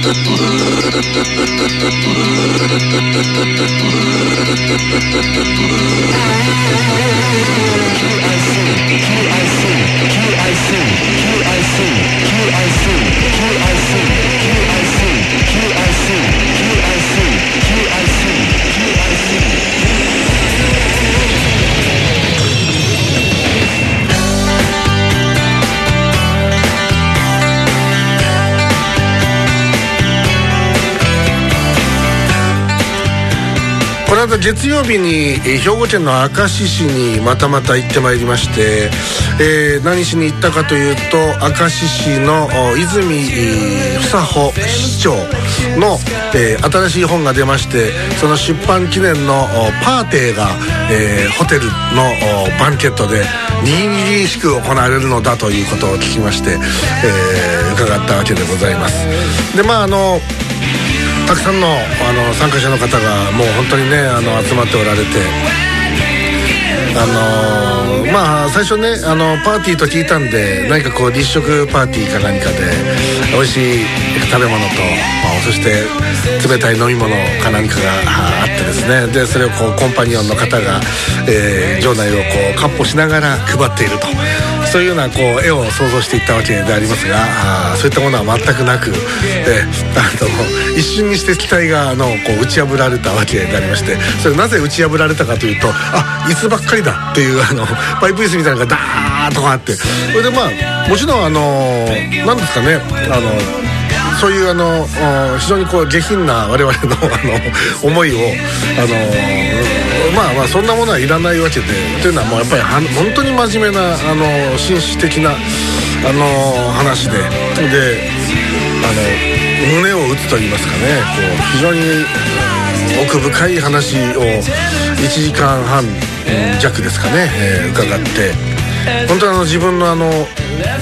QIC, QIC, QIC, QIC, QIC. この間月曜日に兵庫県の明石市にまたまた行ってまいりまして、えー何しに行ったかというと明石市の泉房穂市長の、えー新しい本が出ましてその出版記念のパーティーが、えーホテルのバンケットでにぎしく行われるのだということを聞きまして、えー伺ったわけでございます。でまああのたくさんのあの参加者の方がもう本当にねあの集まっておられてあのまあ最初ねあのパーティーと聞いたんで何かこう立食パーティーか何かで美味しい食べ物と、まあ、そして冷たい飲み物か何かがあってですね。でそれをこうコンパニオンの方が、えー場内をこうかっ歩しながら配っていると。そういうようなこう絵を想像していったわけでありますがあそういったものは全くなく、えーあの一瞬にして機体があのこう打ち破られたわけでありまして。それなぜ打ち破られたかというとあ椅子ばっかりだっていうあのパイプ椅子みたいなのがダーッとかあって。それでまあもちろんあのなんですかね。あのそういうあの非常にこう下品な我々のあの思いをあのまあまあそんなものはいらないわけで。というのはもうやっぱり本当に真面目なあの紳士的なあの話で。であの胸を打つと言いますかね。こう非常に奥深い話を1時間半弱ですかね、えー伺って。本当にあの自分のあの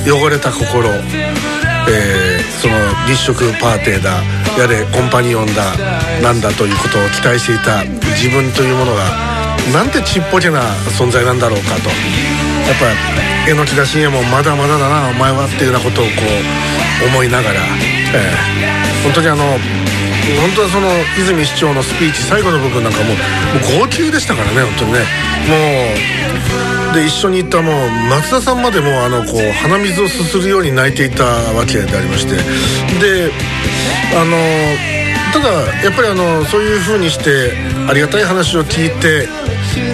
汚れた心えーその立食パーティーだやれコンパニオンだなんだということを期待していた自分というものがなんてちっぽけな存在なんだろうかと。やっぱ榎木田信也もまだまだだなお前はっていうようなことをこう思いながら、えー本当にあの本当はその泉市長のスピーチ最後の部分なんかもうもう号泣でしたからね本当にね。もうで一緒に行ったもう松田さんまでもあのこう鼻水をすするように泣いていたわけでありまして。であのただやっぱりあのそういう風にしてありがたい話を聞いて、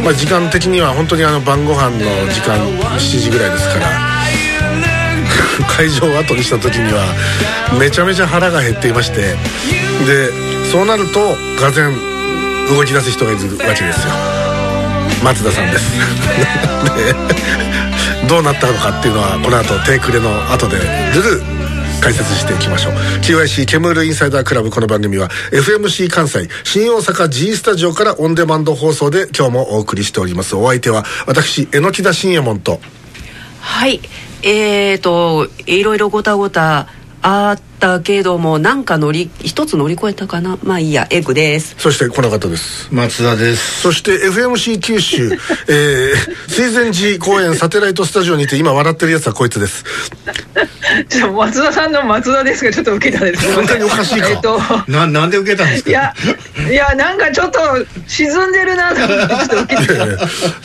まあ、時間的には本当にあの晩ご飯の時間7時ぐらいですから 会場を後にした時にはめちゃめちゃ腹が減っていまして。でそうなるとがぜ動き出す人がいるわけですよ。松田さんです。でどうなったのかっていうのはこの後テイクレの後でルル解説していきましょう。QIC ケムールインサイダークラブこの番組は FMC 関西新大阪 G スタジオからオンデマンド放送で今日もお送りしております。お相手は私榎木田信也門と。はい。えーといろいろごたごたあったけどもなんか乗り一つ乗り越えたかな？まあいいやエッグです。そしてこの方です。松田です。そして FMC 九州、えー、水前寺公園サテライトスタジオにて今笑ってるやつはこいつです。ちょっと松田さんの松田ですがちょっっと受けたです本当におかしいか。えっとななんで受けたんですか？いやいやなんかちょっと沈んでるなと思ってちょっと受けてえー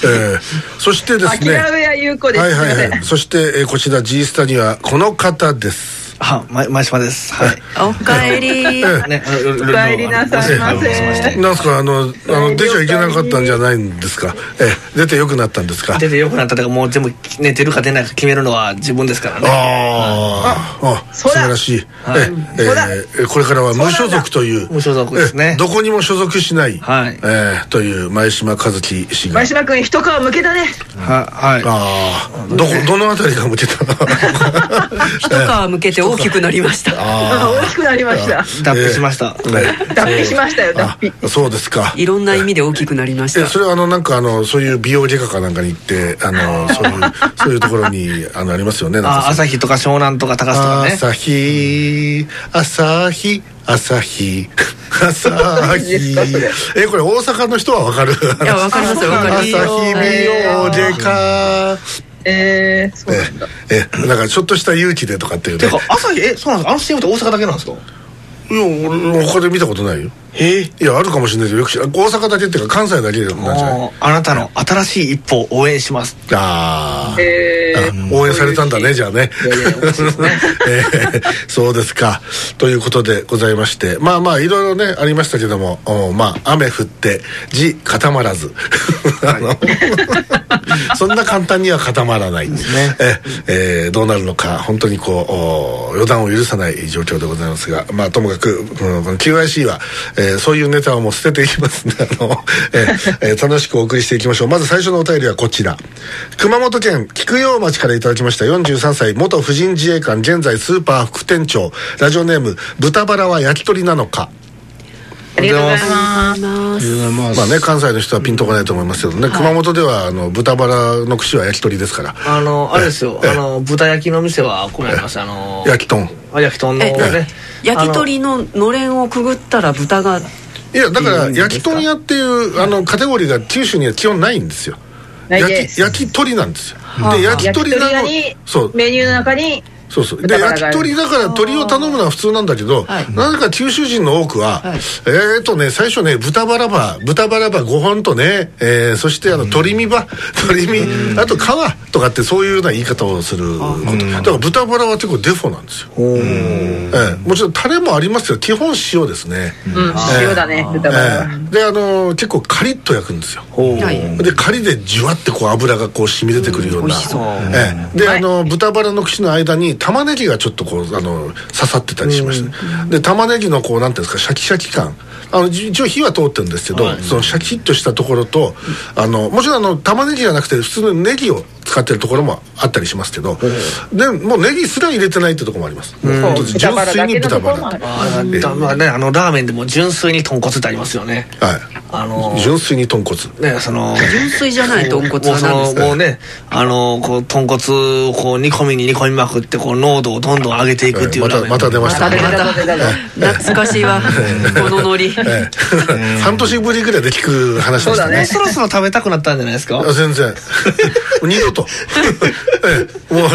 えーそしてです諦ねめや優子です、はいはいはい。そして、えーこちら G スタにはこの方ですあ、ま、前島です。はい。おかえり。ね、お帰りなさいませ。なんす。かあのあの出ちゃいけなかったんじゃないんですか？えー出てよくなったんですか？出てよくなった。とか、もう全部、ね、出るか出ないか決めるのは自分ですからね。あー。あ素晴らしい、はい。ええーこれからは無所属という。無所属ですね。えどこにも所属しない、はい。えーという前島和樹氏が。前島君一皮むけたね。は、はい。ああどこどのあたりが向けた？の一皮向けて大きくなりました。大きくなりました。脱皮しました。ね。脱皮しましたよ脱皮。あそうですか。いろんな意味で大きくなりました。えそれはあのなんかあのそういう美容外科かなんかに行ってあの そういうそういうところにあのありますよね朝日とか湘南とか高須とかね。朝日朝日朝日。朝日。えこれ大阪の人はわかるいやわかりますよわかります。朝日美容外科えー、そうなんだ。ええなんかちょっとした勇気でとかっていうね。てか、朝日、え、そうなんですか？あの CM って大阪だけなんですか？いや俺他で見たことないよ。えいやあるかもしれないけどよく大阪だけっていうか関西だけなんじゃない？あなたの新しい一歩を応援します。あー。えー。あ応援されたんだねじゃあね。そうですか。ということでございまして。まあまあいろいろねありましたけどもおまあ雨降って地固まらず。そんな簡単には固まらない。ね。ええーどうなるのか本当にこうお予断を許さない状況でございますがまあともかく、うん、この QIC は、えーそういうネタはもう捨てていきますんであの、えーえー楽しくお送りしていきましょう。まず最初のお便りはこちら。熊本県菊陽町からいただきました。43歳元婦人自衛官現在スーパー副店長。ラジオネーム豚バラは焼き鳥なのか。ありがとうございます。まあね関西の人はピンとこないと思いますけどね、熊本ではあの豚バラの串は焼き鳥ですから。あのあれですよ。ええ。あの豚焼きの店はこれあります。あの焼き豚。あ焼き豚のえね。焼き鳥ののれんをくぐったら豚がいやだから焼き豚屋っていうあのカテゴリーが九州には基本ないんですよ。焼き焼き鳥なんですよ。あで焼き鳥屋にそう。メニューの中にそうそう。で焼き鳥だから鶏を頼むのは普通なんだけど、はい。なぜか九州人の多くは、はい。えーとね最初ね豚バラバ豚バラバ5本とね、えーそしてあの鶏身ば鶏身あと皮とかってそういうような言い方をすること。だ。から豚バラは結構デフォなんですよ、ええ。もちろんタレもありますけど基本塩ですね、うん。塩だね豚バラは。ええ。であの結構カリッと焼くんですよ。はい。でカリでじゅわってこう油がこう染み出てくるような、うええ。で、あの豚バラの串の間に玉ねぎがちょっとこうあの刺さってたりしまして、で玉ねぎのこうなんていうんですかシャキシャキ感。あのじ一応火は通ってるんですけど、そのシャキッとしたところとあのもちろんあの玉ねぎじゃなくて普通のネギを使ってるところもあったりしますけど、でもうネギすら入れてないってところもあります、もう本当に純粋に豚バラところもある。あだ。まあねあのラーメンでも純粋に豚骨ってありますよね。はいあの純粋に豚骨。ねその純粋じゃない豚骨は何ですかのもうねあのこう豚骨をこう煮込みに煮込みまくってこう濃度をどんどん上げていくっていう。またまた出ました。また出出た。出た出た。懐かしいわ。このノリええ半年ぶりぐらいで聞く話でしたね。そうだね。そろそろ食べたくなったんじゃないですか？あ全然。二度と。ええ。もう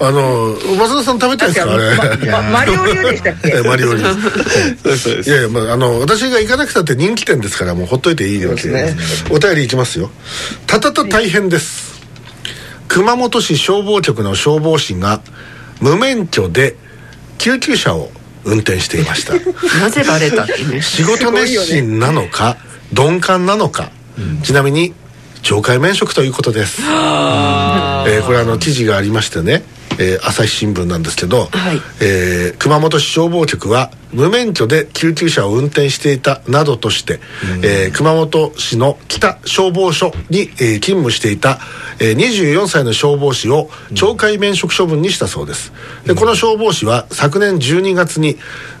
あの松田さん食べたいですか？あれ。マリオ流でしたっけ？ええマリオリ いやいや、まあ、あの私が行かなくたって人気店ですからもうほっといていいわけそうでお便りいきますよ。たたた大変です。熊本市消防局の消防士が無免許で救急車を運転していました。なぜバレた仕事熱心なのか鈍感なのか、ちなみに懲戒免職ということです、えーこれあの記事がありましてね、えー朝日新聞なんですけど、はい。えー熊本市消防局は無免許で救急車を運転していたなどとして、えー熊本市の北消防署に、えー勤務していた、えー24歳の消防士を懲戒免職処分にしたそうです。でこの消防士は昨年12月に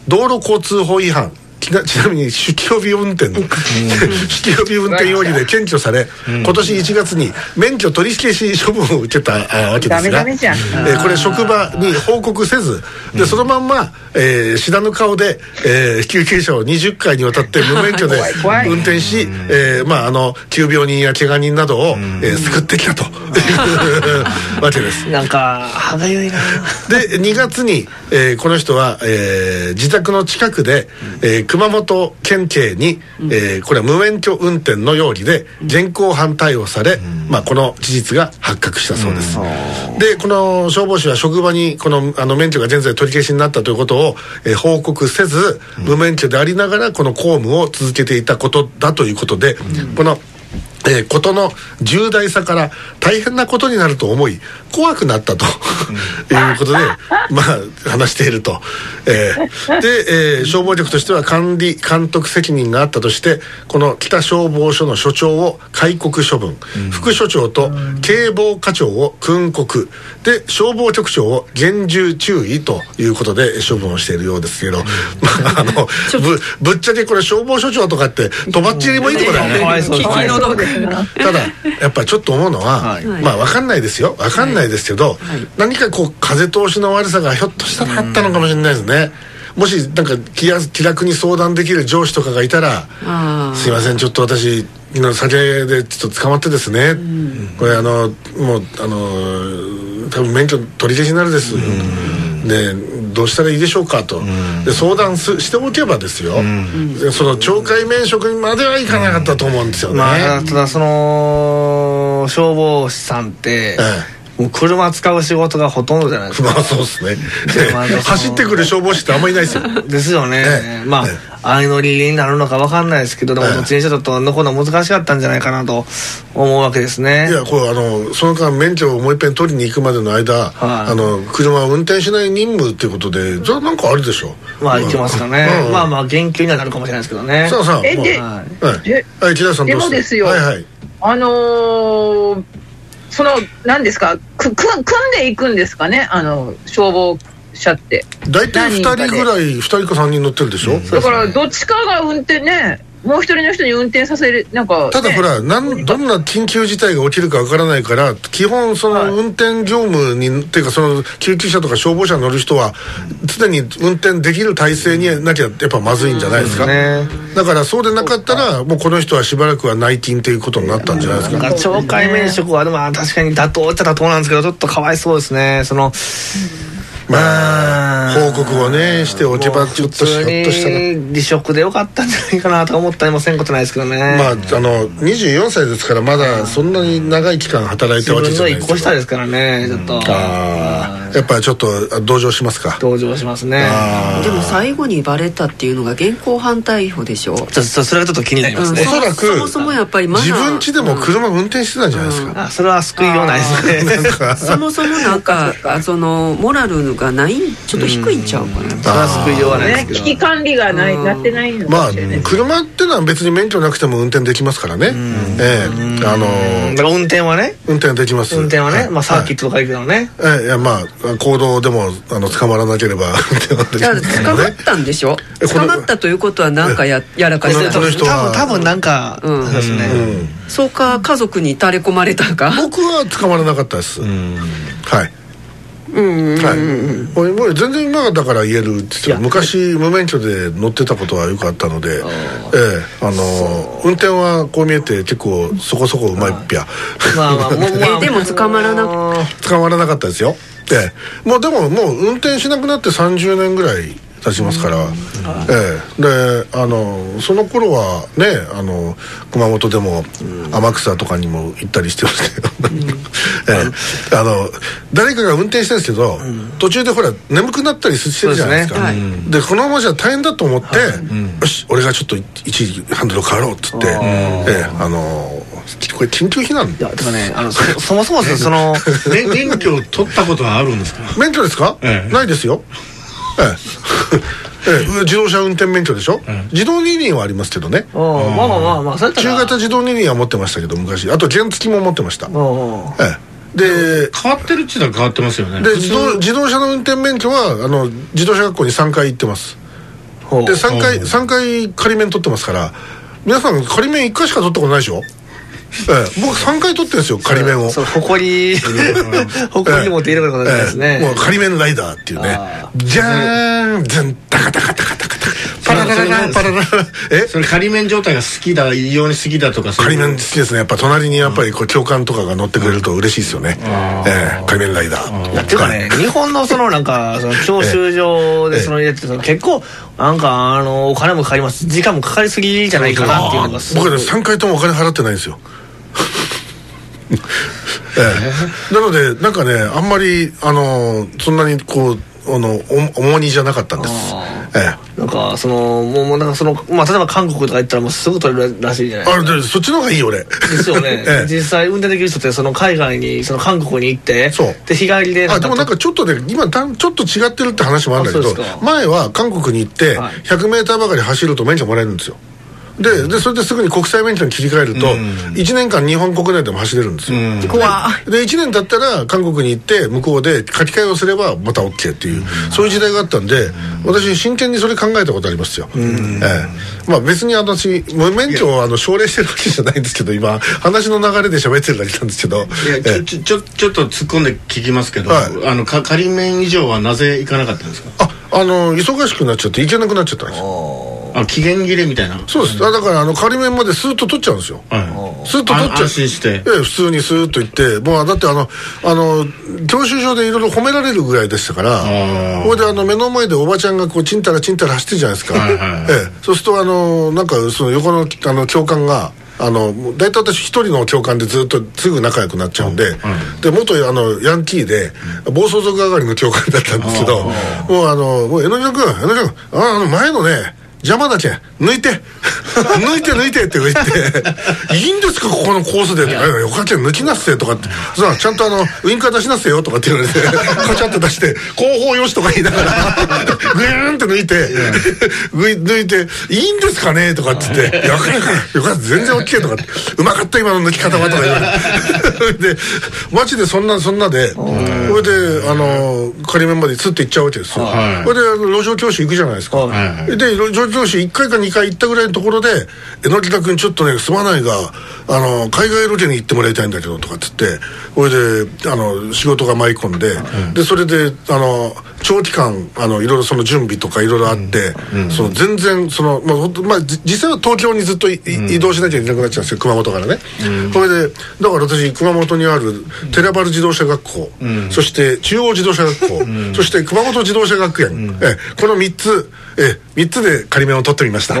道路交通法違反ちなみに酒気帯び運転酒気帯び運転容疑で検挙され、今年1月に免許取り消し処分を受けたあわけですが。ダメダメじゃん。えーこれ職場に報告せずでそのまんま、えー知らぬ顔で、えー救急車を20回にわたって無免許で運転し、えーまあ、あの急病人や怪我人などを、えー救ってきたという わけです。なんか歯がゆいな。で2月に、えーこの人は、えー自宅の近くで、えー熊本県警に、えーこれは無免許運転の容疑で現行犯逮捕され、まあ、この事実が発覚したそうです、でこの消防士は職場にこのあの免許が現在取り消しになったということを、えー報告せず、無免許でありながらこの公務を続けていたことだということで、このえーことの重大さから大変なことになると思い怖くなったと。いうことでまあ話していると、えーで、えー消防局としては管理監督責任があったとしてこの北消防署の署長を戒告処分、副署長と警防課長を訓告で消防局長を厳重注意ということで処分をしているようですけど、まああのぶぶっちゃけこれ消防署長とかってとばっちりもいいとこだよね ただやっぱちょっと思うのは、はい。まあ分かんないですよ。分かんないですけど、何かこう風通しの悪さがひょっとしたらあったのかもしれないですね、もしなんか気や気楽に相談できる上司とかがいたらあ「すいませんちょっと私の酒でちょっと捕まってですね、これあのもうあの多分免許取り消しになるです、でどうしたらいいでしょうかと、で相談すしておけばですよ、でその懲戒免職にまではいかなかったと思うんですよね、まあただその消防士さんって、えもう車使う仕事がほとんどじゃないですか。まあそうですね。走ってくる消防士ってあんまりいないですよ。ですよね、ええ。まあ、ええ。相乗りになるのか分かんないですけどでもええ。どっちにしろちょっと残るの難しかったんじゃないかなと思うわけですね。いやこれあのその間免許をもう一遍取りに行くまでの間、はい。あの車を運転しない任務っていうことでそれはなんかあるでしょまあいけますかね、うん。まあまあ減給にはなるかもしれないですけどね。さあさあえではいはい。ではい木田さんどうしてでもですよ。はいはい。あのーその何ですか？くく組んでいくんですかね？あの消防車って。大体2人ぐらい2人か3人乗ってるでしょ、だからどっちかが運転ねもう一人の人に運転させるなんか、ね、ただほらなんどんな緊急事態が起きるかわからないから基本そはいの運転業務に、っていうかその救急車とか消防車乗る人は常に運転できる体制になきゃやっぱまずいんじゃないですか、ね。だからそうでなかったらもうこの人はしばらくは内勤ということになったんじゃないですか、なんか懲戒免職はでもまあ確かに妥当っちゃ妥当なんですけどちょっとかわいそうですね。そのまあうん報告をねしておけばちょっとし普通ょっとしたらに離職でよかったんじゃないかなとか思ったりもせんことないですけどねまああの24歳ですからまだそんなに長い期間働いたわけ自分の一じゃないですよ個下ですからねちょっと。ああやっぱりちょっとあ同情しますか？同情しますね。でも最後にバレたっていうのが現行犯逮捕でしょ、ちょっとそれがちょっと気になりますね。おそらくそもそもやっぱり自分家でも車運転してたんじゃないですか、あそれは救いようないですね。そもそもなんかあそのモラルがないちょっと低いんちゃうかな、それは救いようはないですけどね危機管理がないなってないのまあかもしれない、車ってのは別に免許なくても運転できますからね。ええ。あのだから運転はね。運転できます。運転はね、まあサーキットトとか行くのね、ええいやまあ行動でもあの捕まらなければ 運転はできじゃあますけ捕まったんでしょ？捕まったということはなんかややらかしこのた多分多分なんか、うん。そうですね、うん。そうか家族に垂れ込まれたか。僕は捕まらなかったです。はいはい、全然今だから言えるって言って昔無免許で乗ってたことはよくあったのでええあの運転はこう見えて結構そこそこうまいっぴゃ。まあまあでも捕まらなく捕まらなかったですよ。ええ。もうでももう運転しなくなって30年ぐらい経ちますから、ええ。であのその頃はねあの熊本でも天草とかにも行ったりしてましたけど、ええ。あの誰かが運転してるんですけど、途中でほら眠くなったりしてるじゃないですか。でですね。このままじゃ大変だと思って、よし俺がちょっと一時ハンドル変わろうっつって、ええあのこれ緊急避難？いやてかねあのそそもそもその め免許を取ったことはあるんですか？免許ですか、ええ。ないですよええ。ええ。自動車運転免許でしょ、自動二輪はありますけどね。うんまあまあまあまあ中型自動二輪は持ってましたけど昔あと原付も持ってました、うんええ。で変わってるっちゅうのは変わってますよね。で自動自動車の運転免許はあの自動車学校に3回行ってます。で3回う。ん三回仮免取ってますから皆さん仮免1回しか取ったことないでしょ？ええ。僕3回取ってるんですよ仮免を。そう誇り。誇りに持っていることですね、ええ。もう仮面ライダーっていうね。あじゃーんズンタカタカタカタカタ。パララララ。パラララえそれ仮免状態が好きだ異様に好きだとか仮面好きですね。やっぱ隣にやっぱりこう教官とかが乗ってくれると嬉しいですよね。ええ。仮面ライダー。っていうかね、日本のそのなんか、その教習所でその入れて、結構、なんか、あの、お金もかかります。時間もかかりすぎじゃないかなっていうのが僕ね3回ともお金払ってないんですよええ。なのでなんかねあんまりあのそんなにこうあのお重荷じゃなかったんです。ええ。なんか、その、もう、なんかその、まあ、例えば韓国とか行ったらもうすぐ取れるらしいじゃないですか。あでそっちの方がいいよ俺ですよね。ええ。実際運転できる人ってその海外にその韓国に行ってそう。で日帰りであでもなんかちょっとね今たちょっと違ってるって話もあるんだけど前は韓国に行ってはい。100m ばかり走ると免許もらえるんですよででそれですぐに国際免許に切り替えると1年間日本国内でも走れるんですよ。怖で1年経ったら韓国に行って向こうで書き換えをすればまた OK っていうそういう時代があったんで私真剣にそれ考えたことありますよ、ええ。まあ別に私無免許をあの奨励してるわけじゃないんですけど今話の流れで喋ってるだけなんですけど。いやちえ。えょちょちょちょっと突っ込んで聞きますけど、はい。あのか仮免以上はなぜ行かなかったんですか？ああの忙しくなっちゃって行けなくなっちゃったんですよあ期限切れみたいな。そうです、あだからあの仮面までスーッと取っちゃうんですよ。はい。スーッと取っちゃう。あ安心して。ええ普通にスーッと行ってもうだってあのあの教習所でいろいろ褒められるぐらいでしたからー。それであの目の前でおばちゃんがこうチンタラチンタラ走ってるじゃないですか、はいはいええ、そうするとあのなんかその横のあの教官があの大体私一人の教官でずっとすぐ仲良くなっちゃうんで、で元あのヤンキーで暴走族係の教官だったんですけどもうあのもう江ノ島君江ノ島君ああの前のね邪魔だけ。ん抜いて。抜いて抜いてって言って「いいんですかここのコースで」って「あよかった抜きなっせ」とかって「さあちゃんとあのウインカー出しなっせよ」とかって言われて。カチャって出して「後方よし」とか言いながら。グーンって抜いて。抜いて「いいんですかね?」とかって言って「よかったよかった全然 OK」とかって「うまかった今の抜き方は」とか言われて。でマジでそんなそんなで。それであの仮面までつって行っちゃうわけですよ。はい。それであの路上教習行くじゃないですか。はい。で路上教習1回か2回行ったぐらいのところで「榎田君ちょっとねすまないがあの海外ロケに行ってもらいたいんだけど」とかっつってそれであの仕事が舞い込んで、でそれであの長期間あのいろいろその準備とかいろいろあって、その全然その、まあまあ、じ実際は東京にずっとい移動しなきゃいけなくなっちゃうんですよ熊本からね、それでだから私熊本にある寺原自動車学校、そして中央自動車学校、そして熊本自動車学園、えこの3つえ3つで仮面を取ってみました。ど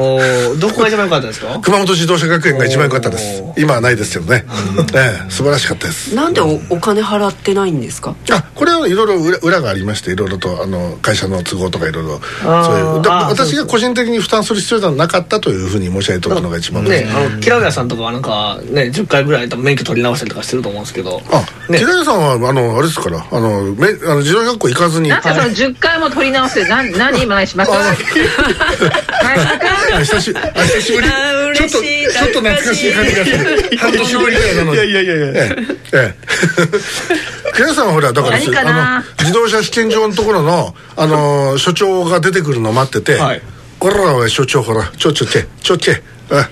こが一番良かったですか？熊本自動車学園が一番良かったです。お今はないですけどね、ええ素晴らしかったです。なんでおお金払ってないんですか？あこれはいろいろ裏裏がありましていろいろとあの会社の都合とかいろいろ。そういう。私が個人的に負担する必要はなかったというふうに申し上げておくのが一番ねあのキラウヤさんとかはなんかね10回ぐらい免許取り直したりとかしてると思うんですけど。あ、ね。さんはあのあれですからあのめあの自動車学校行かずに。なんかその10回も取り直して何何今します。かあ 久しぶり。ちょっとちょっと懐かしい感じがする。半年ぶりぐらいなのに。いやいやいやええええ。木田さんはほらだからあの自動車試験場のところのあの所長が出てくるの待っててはい「こらおい所長ほらちょちょけちょけあ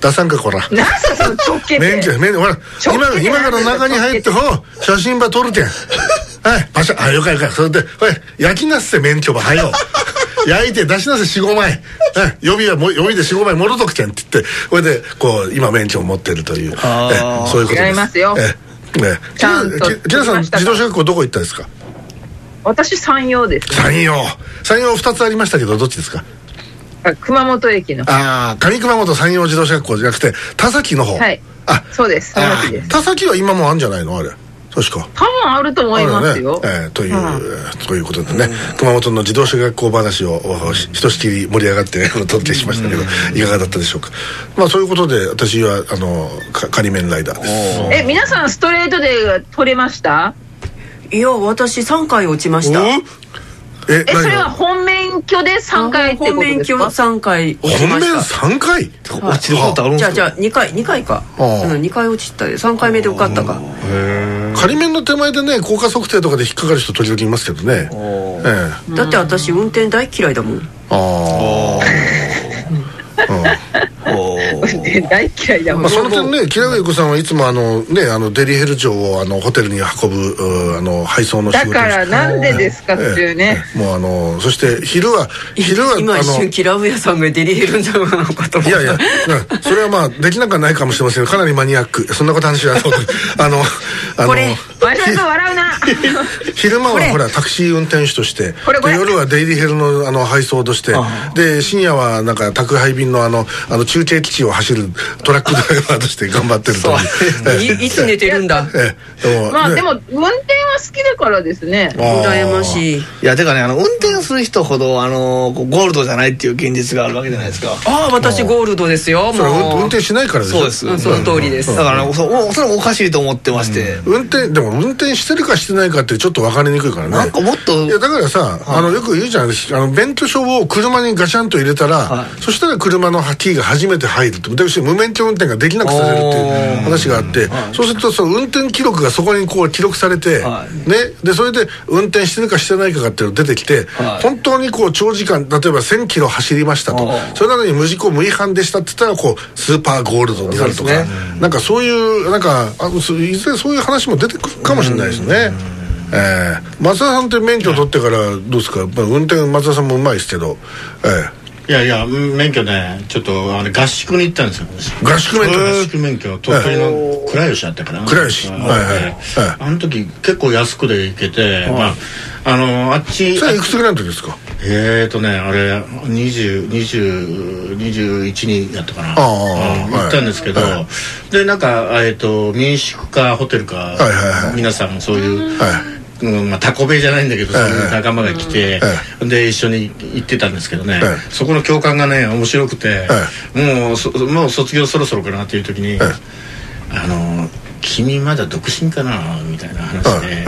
出さんかこら」何すかその直径免許免許ほら直今今から中に入ってほう写真ば撮るけん。はいパシャあよかよか。それでほい焼きなっせ免許ばはよ焼いて出しなせ45枚。はい予備はも予備で45枚もろとくけんって言ってこれでこう今免許を持ってるという。そういうことです。違いますよ。えええちゃんとききらさん自動車学校どこ行ったんですか？私山陽です。山陽。山陽2つありましたけどどっちですか？熊本駅のああ上熊本山陽自動車学校じゃなくて田崎の方。はい。あそうですそのあ駅です田崎は今もあるんじゃないの？あれ確か。多分あると思いますよ、ね。えーという、はいということでね、熊本の自動車学校話をおひひとしきり盛り上がってお届けしましたけど、いかがだったでしょうか。まあそういうことで私はあのか仮面ライダーです。え皆さんストレートで取れました？いや私3回落ちました。お？ええそれは本免許で3回ってこと本免許ですか3回落ち本面ました。3回？落ちることあるんですか？じゃあじゃあ2回2回か。うん2回落ちたで3回目で受かったか仮面の手前でね効果測定とかで引っかかる人時々いますけどね。ええ。だって私運転大嫌いだもん。あおー大嫌いだあ、もん。まあ、その点ね、木田由子さんはいつもあの、ね、あのデリヘル城をあのホテルに運ぶうあの配送の仕事をだからなんでですかっていうねええもうあのそして昼は昼は今一あの瞬キラウヤさんがデリヘルんじゃないのかと思ったいやいや、うん。それはまあできなくはないかもしれません。がかなりマニアック。そんなこと話はあのあのこれ前田さん笑うな。昼間はほらタクシー運転手として。夜はデイリーヘルのあの配送として。で深夜はなんか宅配便のあのあの中継基地を走るトラックドライバーとして頑張ってるという。いいつ寝てるんだ。ええ。でもねまあでも運転は好きだからですね。羨ましい。いやてかねあの運転する人ほどあのゴールドじゃないっていう現実があるわけじゃないですか。ああ私ゴールドですよ。それは運運もう転しないからでしょ。そうです。うんその通りです。だからねそおそれもおかしいと思ってまして、運転でも運転してるかしてないかってちょっと分かりにくいからね。なんかもっといやだからさ、あのよく言うじゃん。あの免許証を車にガチャンと入れたら、はそしたら車のキーが初めて入るって。私無免許運転ができなくさせるっていう話があって、そうするとその運転記録がそこにこう記録されて、はね、でそれで運転してるかしてないかがっていうのが出てきて、はい。本当にこう長時間例えば1000キロ走りましたと。それなのに無事故無違反でしたって言ったらこうスーパーゴールドになるとか、そうですなんかそういうなんかあいずれそういう話も出てくるかもしれないですね。えー松田さんって免許取ってからどうですか、まあ、運転松田さんもうまいですけど、えいやいや免許ねちょっとあれ合宿に行ったんですよ。合宿免許合宿免許鳥取の倉吉だったかな。倉吉。はいはい。あの時結構安くで行けてまああのあっちそれいくつぐらいの時ですか？えーとねあれ2021にやったかな。行ったんですけど、はでなんか、えー、と民宿かホテルか、皆さんそういう、はいうんまあ、タコベじゃないんだけど、そういう仲間が来て、えで一緒に行ってたんですけどね、えそこの教官がね面白くて、もうそもう卒業そろそろかなっていう時に、あの君まだ独身かなみたいな話で、え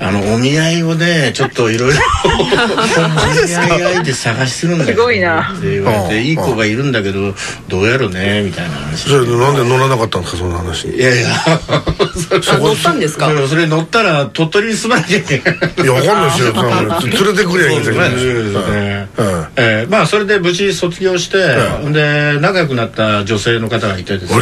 あのお見合いをねちょっといろいろ お見合い相手探してるんだけどすごいなって言われうん。ていい子がいるんだけどどうやろうねみたいな話。それでなんで乗らなかったんですかその話？にいやいや。あ乗ったんですか？それ乗ったら鳥取に住まなきゃいけないいやわかんないですよ。連れてくりゃいいんだけどそうですね。うんえーまあそれで無事卒業して、うで仲良くなった女性の方がいてですね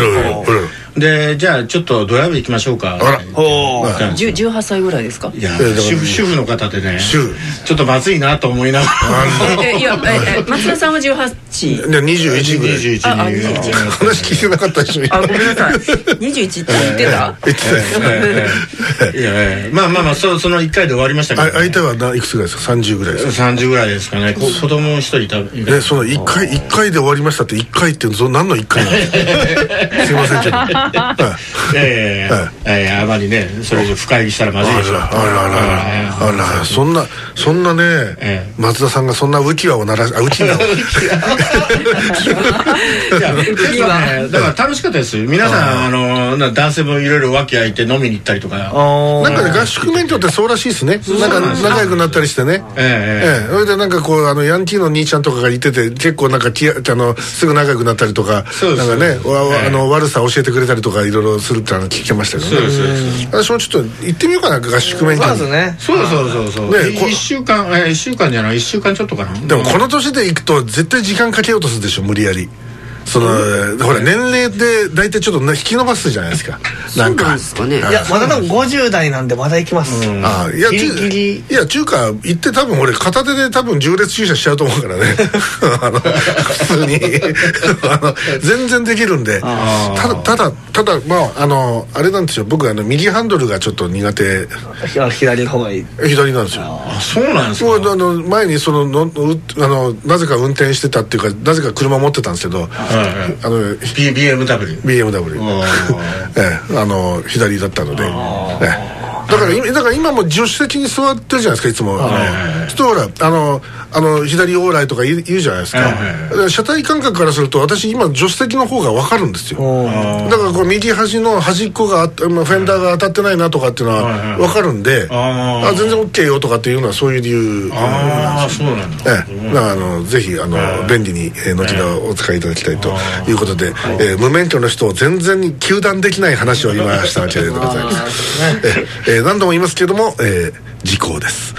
でじゃあちょっとドライブ行きましょうか。あら。お言ったんですよ。10 18歳ぐらいですか？いや主婦主婦の方でね主婦。ちょっとまずいなと思いながら。ええいやええ松田さんは18で21ぐらい。21ああに。21話聞いてなかったでしょあごめんなさい。21って言ってた？言ってたいやええ。まあまあまあそその1回で終わりましたけど、あ相手はないくつぐらいですか？30ぐらいですか？30ぐらいですかね。こ子供一人いたね、その一回一回で終わりましたって一回ってその何の一回なんですか？すいませんけどはい ええ。ええあまりねそれ以上深入りしたらまずいでしょ。あらあらあらあらそんなそんなね、ええ。松田さんがそんな浮き輪を鳴らしあ浮き輪を。いやだから楽しかったです。よ皆さんあのな男性もいろいろ和気あいて飲みに行ったりとか。なんかね合宿免許ってそうらしいですね。なんか仲良くなったりしてね。ええええ。それでなんかこうあのヤンキーの兄ちゃんとかがいてて結構なんかきあのすぐ仲良くなったりとかなんかねあの悪さ教えてくれたりとかいろいろするっての聞きましたけどね。私もちょっと行ってみようかな合宿免許に。そうですねそうそうそうそうねこ1週間え1週間じゃない1週間ちょっとかな。でもこの年で行くと絶対時間かけようとするでしょ無理やりそのほら年齢で大体ちょっとな引き伸ばすじゃないですか。なんかですかね。いやまだ多分50代なんでまだ行きます、ああいやギリちギリ。いや中華行って多分俺片手で多分重列駐車しちゃうと思うからね。あの普通に。あの全然できるんで。ただただただまああのあれなんですよ。僕あの右ハンドルがちょっと苦手。左の方がいい。左なんですよ。あそうなんですか？あの前にそののうあのなぜか運転してたっていうかなぜか車持ってたんですけどあの B- BMW BMW あええあの左だったので、ええだから今だから今も助手席に座ってるじゃないですかいつも、あのそうするとほらあのあの左往来とか言う言うじゃないですか、車体感覚からすると私今助手席の方が分かるんですよ。うんだからこう右端の端っこがあっまあフェンダーが当たってないなとかっていうのは分かるんで、あ全然 OK よとかっていうのはそういう理由ああそうなんだ。ええ、だあのぜひあの便利に、えー後ほどお使いいただきたいということで、えー無免許の人を全然に糾弾できない話を今したわけでございます。ええー何度も言いますけれども、えー時効です。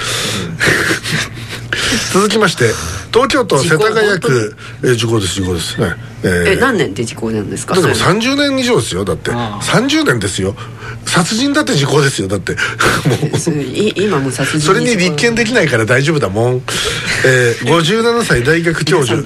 続きまして東京都世田谷区、えー時効です時効です。ね。えーえ何年で時効なんですか？だってもうそれ30年以上ですよだって。30年ですよ。殺人だって時効ですよだって。もう。今も殺人それに立件できないから大丈夫だもん、えー、57歳大学教授。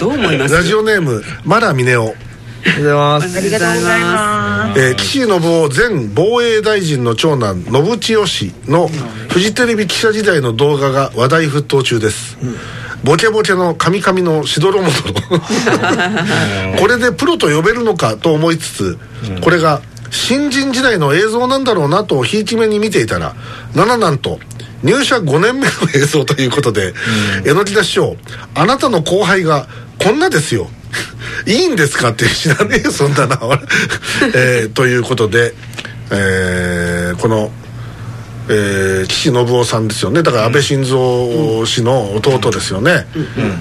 ラジオネームマラミネオ。ありがとうございます。ありがとうございまえー岸信夫前防衛大臣の長男信千代氏のフジテレビ記者時代の動画が話題沸騰中です、ボケボケのカミカミのしどろもどろ。これでプロと呼べるのかと思いつつ、これが新人時代の映像なんだろうなとひいき目に見ていたらなななんと入社5年目の映像ということで、榎木田師匠あなたの後輩がこんなですよいいんですか？って知らねえよそんなの、えーということで、えーこの、えー岸信夫さんですよね。だから安倍晋三氏の弟ですよね、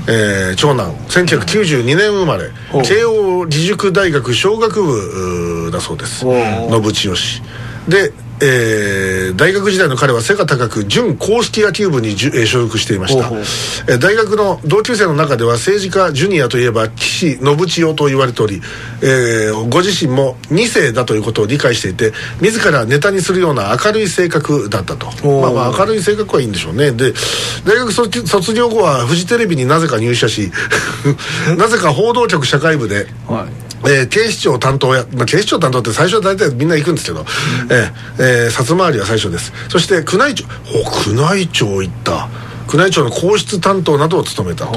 えー長男。1992年生まれ。慶応義塾大学商学部だそうです。信千代氏。で、えー大学時代の彼は背が高く準硬式野球部にじゅ、えー所属していました。ほえー大学の同級生の中では政治家ジュニアといえば岸信千代と言われており、えーご自身も2世だということを理解していて自らネタにするような明るい性格だったと。まあまあ明るい性格はいいんでしょうね。で大学卒卒業後はフジテレビになぜか入社し なぜか報道局社会部ではいえー警視庁担当や、まあ、警視庁担当って最初は大体みんな行くんですけど、えーえー札回りは最初です。そして宮内庁お宮内庁行った。宮内庁の皇室担当などを務めたと。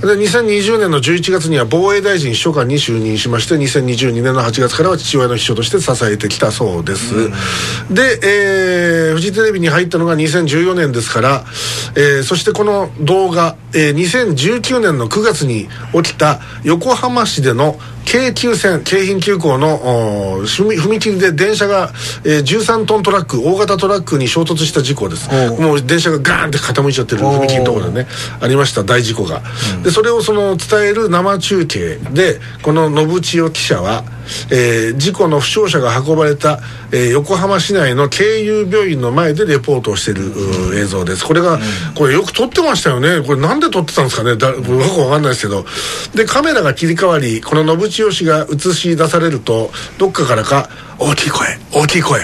で2020年の11月には防衛大臣秘書官に就任しまして2022年の8月からは父親の秘書として支えてきたそうです、で、えーフジテレビに入ったのが2014年ですから、えーそしてこの動画、えー2019年の9月に起きた横浜市での京急線京浜急行の踏踏切で電車が、えー13トントラック大型トラックに衝突した事故です。もう電車がガーンって傾いちゃってる踏切のところでねありました大事故が、でそれをその伝える生中継でこの信千代記者は、えー事故の負傷者が運ばれた、えー横浜市内の京友病院の前でレポートをしている、映像です。これが、これよく撮ってましたよね。これなんで撮ってたんですかね。だこれよくわかんないですけど。でカメラが切り替わりこの信千代氏が映し出されるとどっかからか大きい声大きい声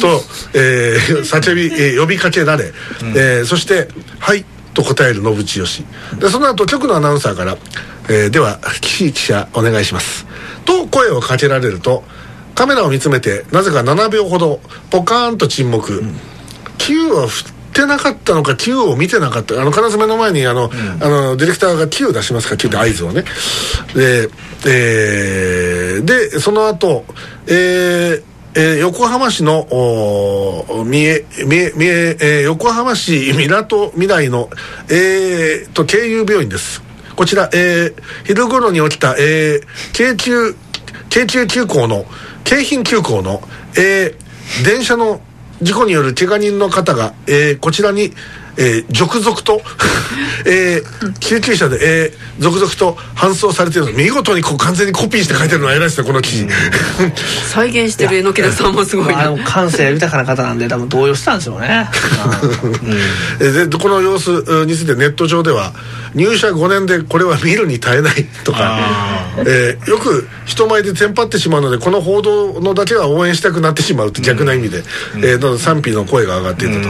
と、えー叫び、えー呼びかけられ、えーそして「はい」と答える信千代氏でその後局のアナウンサーから「えーでは岸記者お願いします」と声をかけられるとカメラを見つめてなぜか7秒ほどポカーンと沈黙、球は振ってなかったのか球を見てなかった。あの必ず目の前にあの、あのディレクターが球出しますか？ら球って合図をね、で、えーでその後えーえー横浜市のお重三重三重、えー横浜市港未来の、えー、と京友病院です。こちら、えー昼頃に起きた、えー京急京急急行の京浜急行の、えー電車の事故による怪我人の方が、えーこちらに、えー続々と、えー救急車で、えー続々と搬送されているの。見事にこう完全にコピーして書いてるのは偉いですねこの記事、再現してる榎田さんもすごいな。まあ感性豊かな方なんで多分動揺したんでしょうね。えーでこの様子うについてネット上では入社5年でこれは見るに耐えないとか、えーよく人前でテンパってしまうのでこの報道のだけは応援したくなってしまうって逆な意味で、えーなので賛否の声が上がっていたと、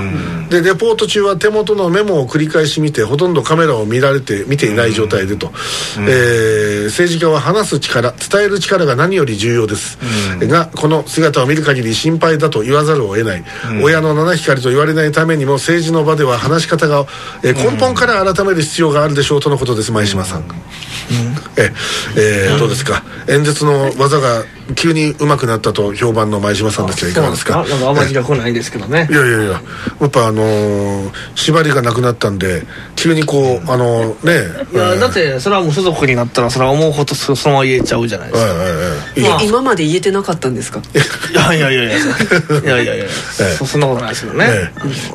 でレポート中は手元のメモを繰り返し見てほとんどカメラを見られて見ていない状態でと、えー政治家は話す力伝える力が何より重要です、がこの姿を見る限り心配だと言わざるを得ない、親の七光と言われないためにも政治の場では話し方が、えー根本から改める必要があるでしょうとのことです前島さん、ええーどうですか？演説の技が急に上手くなったと評判の前島さんですがいかがですか？なんか？あんまり記憶ないんですけどね。いやいやいややっぱあのー縛りがなくなったんで急にこうあのねいやだっえてそれは無所属になったらそれは思うことそそのまま言えちゃうじゃないですか。ーはいはいはい。いやまあ。今まで言えてなかったんですか？いやいやいやいや。いやいやいやそそんなことないですよね。え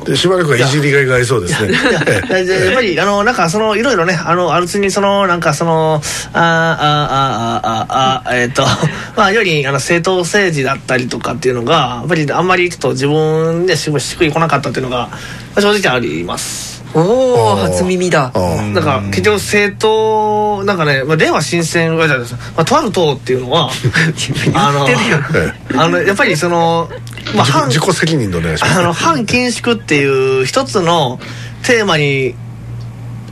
え。でしばらくはいじりがいがありそうですね。ややっぱりあのなんかそのいろいろねあのあるつにそのなんかそのあーあーあーあーあーえっ、と まあよりあの政党政治だったりとかっていうのがやっぱりあんまりちょっと自分でししっくりこなかったっていうのが正直あります。おお初耳だ。あーだから結局政党なんかね、まあ、令和新選組じゃないです。か、まあ、とある党っていうのは あのあのやっぱりその、まあ、反自己責任でお願いします。あの反緊縮っていう一つのテーマに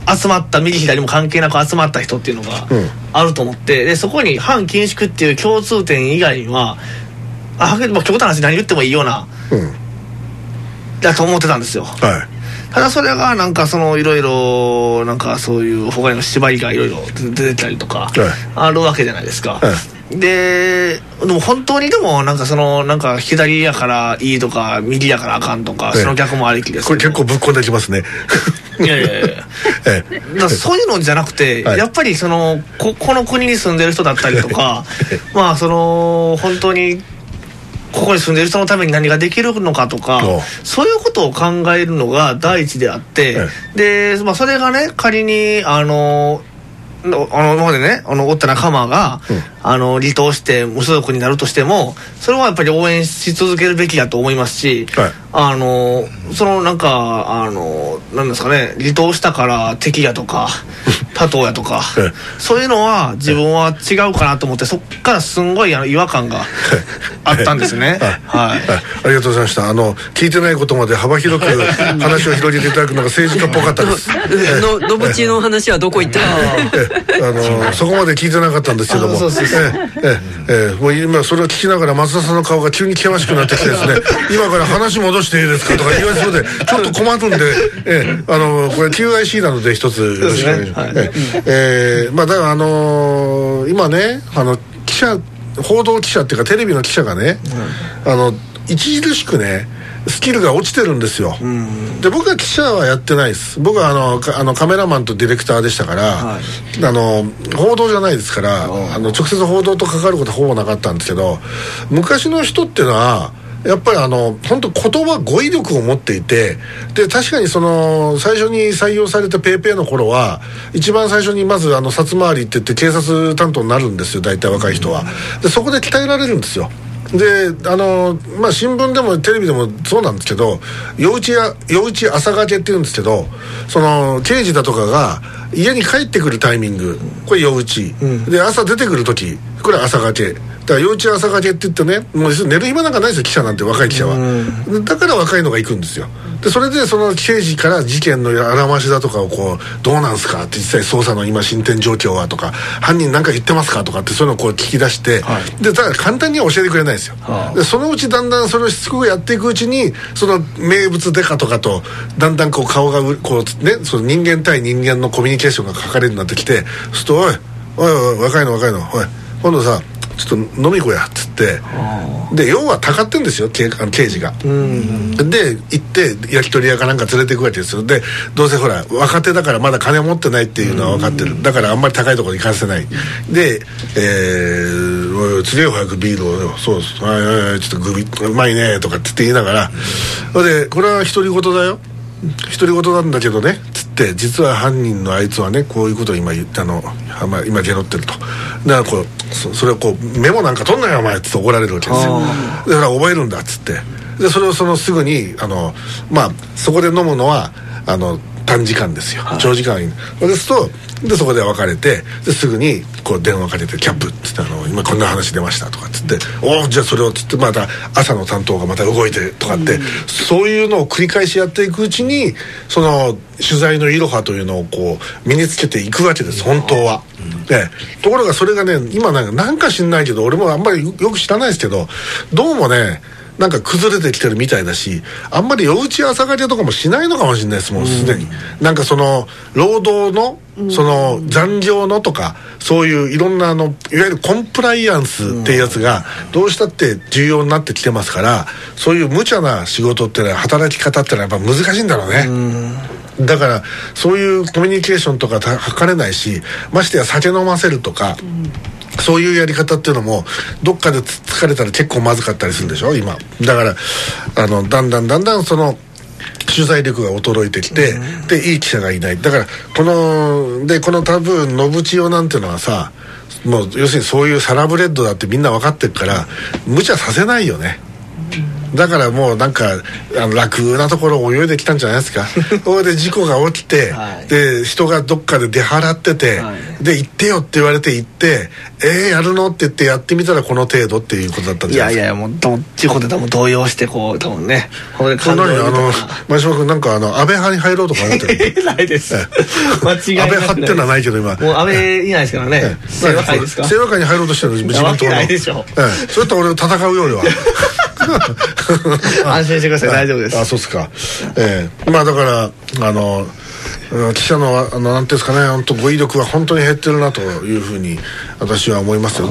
集まった右左も関係なく集まった人っていうのがうん。あると思ってでそこに反緊縮っていう共通点以外にはあはっきりまあ極端な話何言ってもいいようなうん。だと思ってたんですよ。はい。ただそれがなんかそのいろいろなんかそういう他にも縛りがいろいろ出てたりとかはい。あるわけじゃないですか、はででも本当にでもなんかそのなんか左やからいいとか右やからあかんとかええ。その逆もありきです。これ結構ぶっこんできますね。いやいやいや。ええ。だそういうのじゃなくて、はい。やっぱりそのここの国に住んでる人だったりとかまあその本当にここに住んでる人のために何ができるのかとかそういうことを考えるのが第一であって、えで、まあ、それがね仮にあののあの今までねあのおった仲間が、あの離党して無所属になるとしてもそれはやっぱり応援し続けるべきだと思いますし、はい。あのそのなんかあのなんですかね離党したから敵やとか他党やとかええそういうのは自分は違うかなと思ってそっからすんごいあの違和感があったんですね。はい。はい、ありがとうございました。あの聞いてないことまで幅広く 話を広げていただくのが政治家っぽかったです。ののぶちの話はどこ行った？えあのそこまで聞いてなかったんですけども。あそうそうそう。ええええもう今それを聞きながら松田さんの顔が急に険しくなってきてですね。今から話戻していいですかとか言われそうでちょっと困るんで、ええあのこれ QIC なので一つよろしくお願いします、ええええまあだからあのー今ねあの記者報道記者っていうかテレビの記者がね、あの著しくねスキルが落ちてるんですよ、で僕は記者はやってないです。僕はあのかあのカメラマンとディレクターでしたから、あの報道じゃないですからあの直接報道と関わることはほぼなかったんですけど昔の人っていうのはやっぱりあの本当言葉語彙力を持っていてで確かにその最初に採用されたペイペイの頃は一番最初にまずあの札回りって言って警察担当になるんですよ大体若い人は。でそこで鍛えられるんですよ。であのまあ新聞でもテレビでもそうなんですけど夜打ちや夜打ち朝がけって言うんですけどその刑事だとかが家に帰ってくるタイミング。これ夜打ち、で朝出てくる時。これ朝がけ。だから幼稚園朝がけって言ってねもう寝る暇なんかないですよ記者なんて若い記者は、だから若いのが行くんですよ。でそれでその刑事から事件のあらましだとかをこうどうなんすか？って実際捜査の今進展状況はとか犯人なんか言ってますか？とかってそういうのをこう聞き出して、でただ簡単には教えてくれないですよ、でそのうちだんだんそれをしつこくやっていくうちにその名物デカとかとだんだんこう顔がうこうねその人間対人間のコミュニケーションが書かれるようになってきてそうするとおいおいおい若いの若いのおい今度さちょっと飲み行こうやっつってで要はたかってんですよ刑あの刑事が。で行って焼き鳥屋かなんか連れて行くわけですよ。でどうせほら若手だからまだ金持ってないっていうのは分かってる。だからあんまり高いところに行かせない。で「えー、おい釣れよ早くビールをよそうですはいはいはいちょっとグビうまいね」とかって言いながら。それでこれは独り言だよ。独り言なんだけどね。つって実は犯人のあいつはねこういうことを今言ったのあまあ今ゲロってると。だからこうそそれをこうメモなんか取んなよお前っつって怒られるわけですよ。だから覚えるんだっつって。でそれをそのすぐにあのまあそこで飲むのはあの短時間ですよ。長時間。ですとでそこで別れてですぐにこう電話かけて「キャップ」っつってあの「今こんな話出ました」とかっつって「おおじゃあそれを」っつってまた朝の担当がまた動いてとかって、そういうのを繰り返しやっていくうちにその取材のいろはというのをこう身につけていくわけです本当は。でところがそれがね今なんかなんか知んないけど俺もあんまりよく知らないですけどどうもねなんか崩れてきてるみたいだしあんまり夜打ち朝がけとかもしないのかもしれないですもうすでに、なんかその労働のその残業のとかそういういろんなあのいわゆるコンプライアンスっていうやつがどうしたって重要になってきてますからそういう無茶な仕事ってのは働き方ってのはやっぱ難しいんだろうね、だからそういうコミュニケーションとかた測れないしましてや酒飲ませるとか、そういうやり方っていうのもどっかでつ疲れたら結構まずかったりするでしょ？今。だからあのだんだんだんだんその取材力が衰えてきて、でいい記者がいない。だからこのでこの多分信千代なんていうのはさもう要するにそういうサラブレッドだってみんな分かってるから無茶させないよねだからもうなんかあの楽なところを泳いできたんじゃないですか。それで事故が起きて、はい。で人がどっかで出払ってて、はい。で行ってよって言われて行って「えー、やるの?」って言ってやってみたらこの程度っていうことだったんいじゃないですか。やいやもうど事故で多分動揺してこう多分ねこれでそんなにあの前島君なんかあの安倍派に入ろうとか思ってるたないです間違いなく安倍派ってのはないけど今。もう安倍いないですからね。清和会ですか？清和会に入ろうとしてる自民党の。ないでしょ。ええ。そうやったら俺戦うよ俺は 安心してください。大丈夫です。あそうっすか。ええ。まあだからあのうん記者のあのなんていうんですかね本当語彙力は本当に減ってるなというふうに私は思いますよ。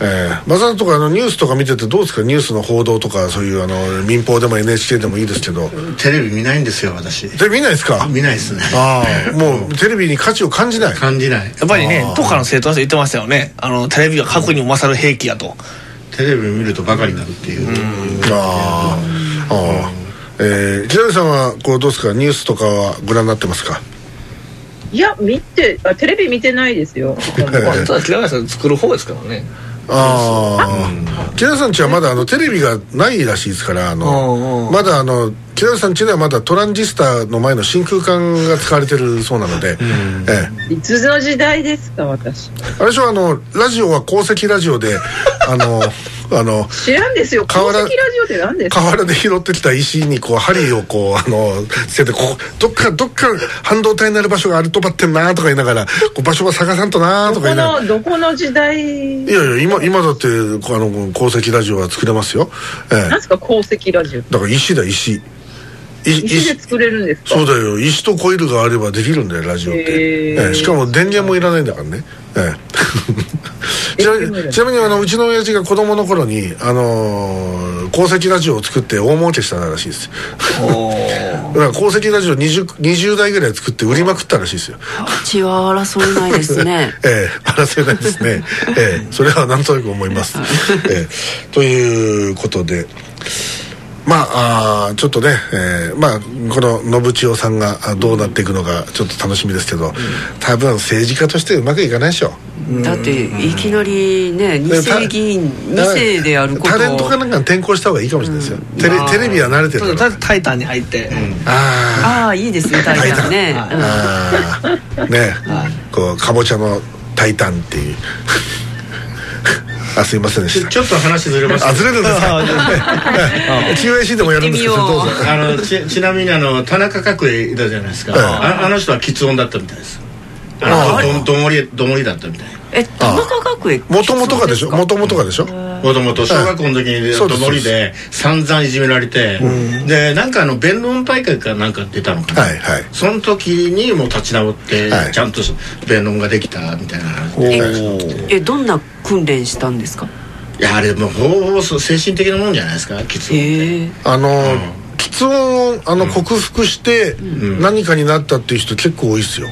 ええ。まさとかあのニュースとか見ててどうですか？ニュースの報道とかそういうあの民放でも NHK でもいいですけど。テレビ見ないんですよ私。で見ないですか？見ないですね。ああもうテレビに価値を感じない。感じない。やっぱりねどっかの政党の人言ってましたよね。あのテレビは核にも勝る兵器やとテレビ見るとバカになるっていう。ああああえー、木南さんはこうどうですか？ニュースとかはご覧になってますか？いいや見てあテレビ見てないですよ。まあただ平林さん作る方ですからね。ああ木田さんちはまだあのテレビがないらしいですからあうんうん。のまだあの木田さんちではまだトランジスタの前の真空管が使われてるそうなので、ええ、いつの時代ですか私。あれでしょあのラジオは鉱石ラジオで あのあの知らんですよ。河原鉱石ラジオって何ですか？河原で拾ってきた石にこう針をこうあのつけてこうどっかどっか半導体になる場所があるとばってんなとか言いながらこう場所は探さんとなとどこか言いながら。のどこの時代？いやいや今今だってあの鉱石ラジオは作れますよ、ええ。なんすか鉱石ラジオだから石だ石。い石で作れるんですか？そうだよ。石とコイルがあればできるんだよラジオって、ええ。しかも電源もいらないんだからね、ええ、ちなみにちなみにあのうちの親父が子供の頃に、あのー鉱石ラジオを作って大儲けしたらしいですお だから鉱石ラジオ 20, 20台ぐらい作って売りまくったらしいですよ。血は争えないですね。ええ。争えないですね。ええ。それはなんとなく思います、ええ。ということでまあちょっとね、えーまあこの信千代さんがあどうなっていくのかちょっと楽しみですけど、多分政治家としてうまくいかないでしょだっていきなりね二世議員二世であることタレントかなんかに転向した方がいいかもしれないですよ、テレテレビは慣れてるから。ただタイタンに入って、あああいいですねタイタン。ね。ー。あーね。こうかぼちゃの「タイタン」っていうあすいませんでした。ちょっと話ずれますあずれるんですか？QAC でもやるんですけどどう。ぞあのちちなみにあの田中角栄いたじゃないですか、ああの人は喫音だったみたいですあどどもりどもりだったみたい。え田中角栄もともとがでしょ？もともとがでしょ？もともと小学校の時にどもりで散々いじめられて、でなんかあの弁論大会かなんか出たのかな、はいはい。その時にもう立ち直って、はい。ちゃんと弁論ができたみたいなえどんな訓練したんですか？いやあれもうほぼ精神的なもんじゃないですか？喫音へえあの喫音をあの克服して何かになったっていう人結構多いですよ。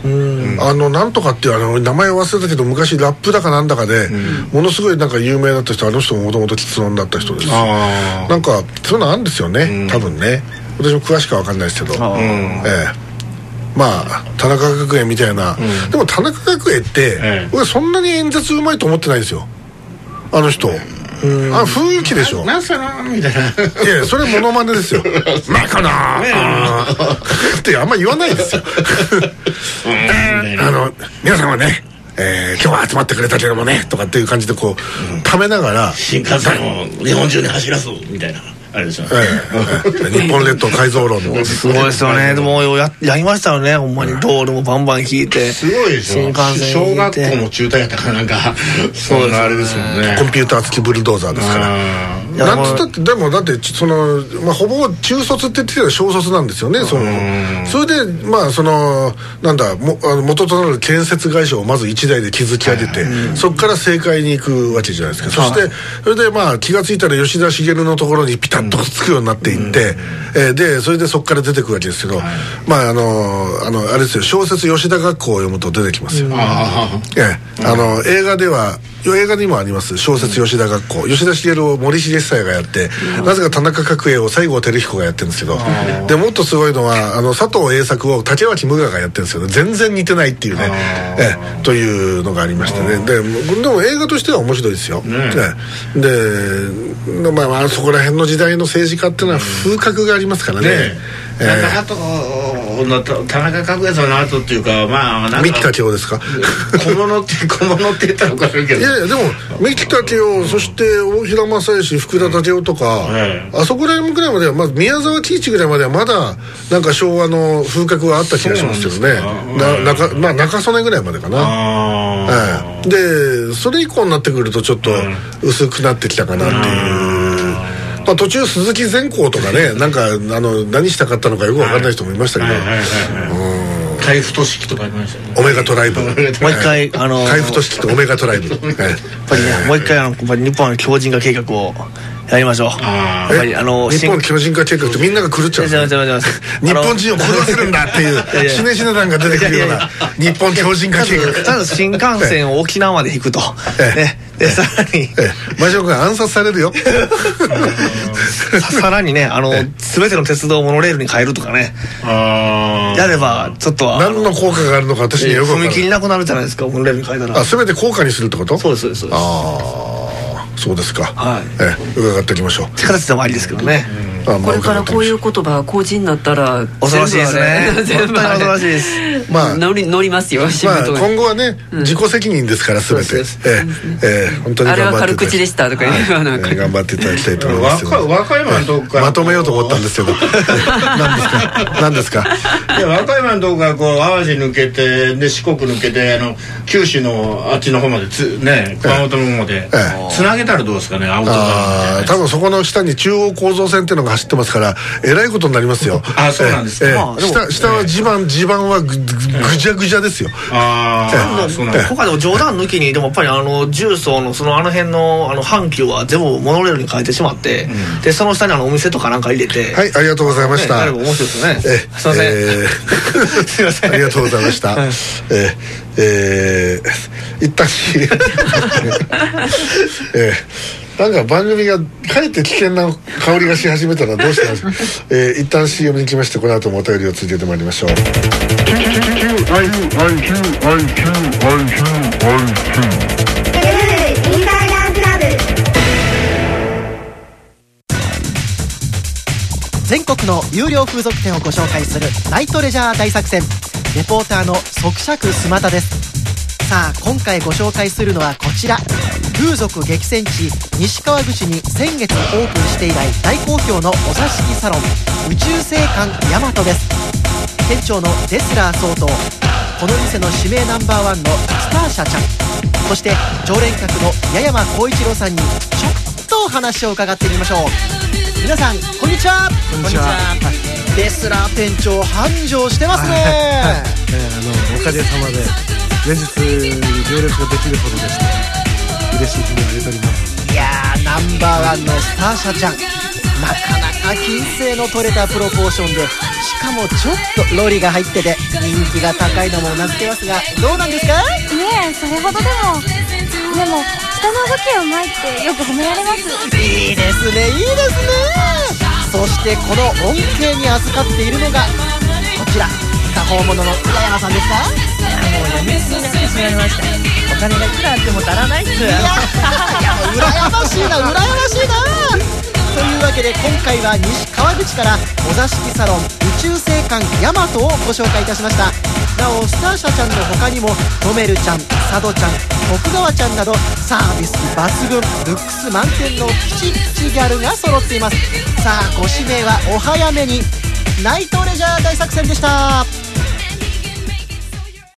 あのなんとかっていうあの名前忘れたけど昔ラップだかなんだかでものすごいなんか有名だった人あの人ももともと喫音だった人ですあなんかそういうのあるんですよね多分ね。私も詳しくは分かんないですけど。ええ。まあ田中角栄みたいな、でも田中角栄って、ええ。俺そんなに演説うまいと思ってないですよ。あの人、あ雰囲気でしょ。なんすかなみたいな。いやそれモノマネですよ「まあかなあー。ってあんま言わないですよ。あの皆さんはねえー今日は集まってくれたけどもねとかっていう感じでこうためながら新幹線を日本中に走らすみたいなあれでしょ、ええ。日本列島改造論の。すごいですよね。でもややりましたよね。ほんまに。道路もバンバン引いて。すごいでしょ。新幹線小学校も中退やったからなんかそんなあれですもんね。コンピューター付きブルドーザーですからなんつったってでもだってその、まあ、ほぼ中卒って言ってたら小卒なんですよねその。それでまあそのなんだもあの元となる建設会社をまず一台で築き上げてそこから政界に行くわけじゃないですか。そしてそれでまあ気が付いたら吉田茂のところにピタッとつくようになっていって、えーでそれでそこから出てくるわけですけど、まああのあのあれですよ小説吉田学校を読むと出てきますよ、あええ、あの映画では映画にもあります小説吉田学校、吉田茂を森重久彌がやって、なぜか田中角栄を西郷輝彦がやってるんですけどでもっとすごいのはあの佐藤栄作を竹脇無我がやってるんですけど全然似てないっていうね、ええ、というのがありましてね。ででも映画としては面白いですよ、ええ。でまあまあそこら辺の時代の政治家っていうのは風格がありますからね。ねええ。なんかあとの田中角栄さんの後っていうかまあなん三木か武夫ですか？小物って小物って言ったら怒られるけど。いやいやでも三木武夫そして大平正義福田武夫とか、えあそこら辺ぐらいまでは、まあ、宮沢喜一ぐらいまではまだなんか昭和の風格はあった気がしますけどねな中まあ中曽根ぐらいまでかな、あええ。でそれ以降になってくるとちょっと薄くなってきたかなっていう。まあ、途中鈴木善光とかね なんかあの何したかったのかよく分かんない人もいましたけど、海部俊樹とかありましたよね。オメガトライブ。もう一回あの海部俊樹とオメガトライブ、ええ。やっぱりねもう一回あのやっぱり日本の強靭化計画をやりましょう。あやっぱりあの日本強靭化計画ってみんなが狂っちゃう日本人を殺せるんだっていういやいや。死ね死ね団が出てくるような日本強靭化計画。まず新幹線を沖縄まで引くと、ええ。ね、でさらに。ええ。魔女が暗殺されるよ。ささらにねあの全ての鉄道をモノレールに変えるとかね。ああやればちょっとは何の効果があるのか私にはよく踏切なくなるじゃないですかモノレールに変えたら。あ全て効果にするってこと？そうですそうです。ああそうですか。はい。ええ。伺っておきましょう。って形でもありですけどね。あまあこれからこういう言葉が公示になったら恐ろしいですね。全部あれ。本当に恐ろしいです。まあ乗り乗りますよ仕まあ今後はね自己責任ですから全て。ええええ本当にあれは頑張っていただき軽口でしたとか頑張っていただきたいと思います和歌和歌山のとこからまとめようと思ったんですけど 何ですか？何ですか？いや和歌山のとこからこう淡路抜けてで四国抜けてあの九州のあっちの方までつね熊本の方までええ。つなげたらどうですかねアウトドアみたいなやつああ多分そこの下に中央構造線っていうのが走ってますからえらいことになりますよ。あそうなんですか。ええまあでも下下は地盤地盤はぐぐぐじゃぐじゃですよ。ああそうなんだ。今回でも冗談抜きにでもやっぱりあの重曹のそのあの辺のあの阪急は全部モノレールに変えてしまって、でその下にあのお店とかなんか入れてはいありがとうございました。ね面白いですよね。えすいません、えー すいません。ありがとうございました。はい。えーえー一旦 えーなんか番組がかえって危険な香りがし始めたらどうしたらいいですか、えー、一旦 CM に来ましてこの後もお便りを続けてまいりましょう。全国の有料風俗店をご紹介するナイトレジャー大作戦。レポーターの即尺スマタですさあ今回ご紹介するのはこちら。風俗激戦地西川口に先月オープンして以来大好評のお座敷サロン宇宙星館ヤマトです。店長のデスラー総統この店の指名ナンバーワンのスターシャちゃんそして常連客の八山浩一郎さんにちょっとお話を伺ってみましょう。皆さんこんにちは。こんにちは。デスラー店長繁盛してますね、えーあのおかげさまで連日行列ができるほどでして嬉しい日にあげております。いやーナンバーワンのスターシャちゃん。なかなか金星の取れたプロポーションでしかもちょっとロリが入ってて人気が高いのもうなずけますがどうなんですか？ねえそれほどでも。でも下の動きがうまいってよく褒められます。いいですねいいですね。そしてこの恩恵に預かっているのがこちら過方者の八山さんですか？もうやみつきになってしまいましたお金がいくらあっても足らないっすいやいやもう羨ましいな羨ましいなというわけで今回は西川口からお座敷サロン宇宙星館ヤマトをご紹介いたしましたなおスターシャちゃんの他にもトメルちゃん佐渡ちゃん徳川ちゃんなどサービス抜群ルックス満点のピチピチギャルが揃っています。さあご指名はお早めにナイトレジャー大作戦でした。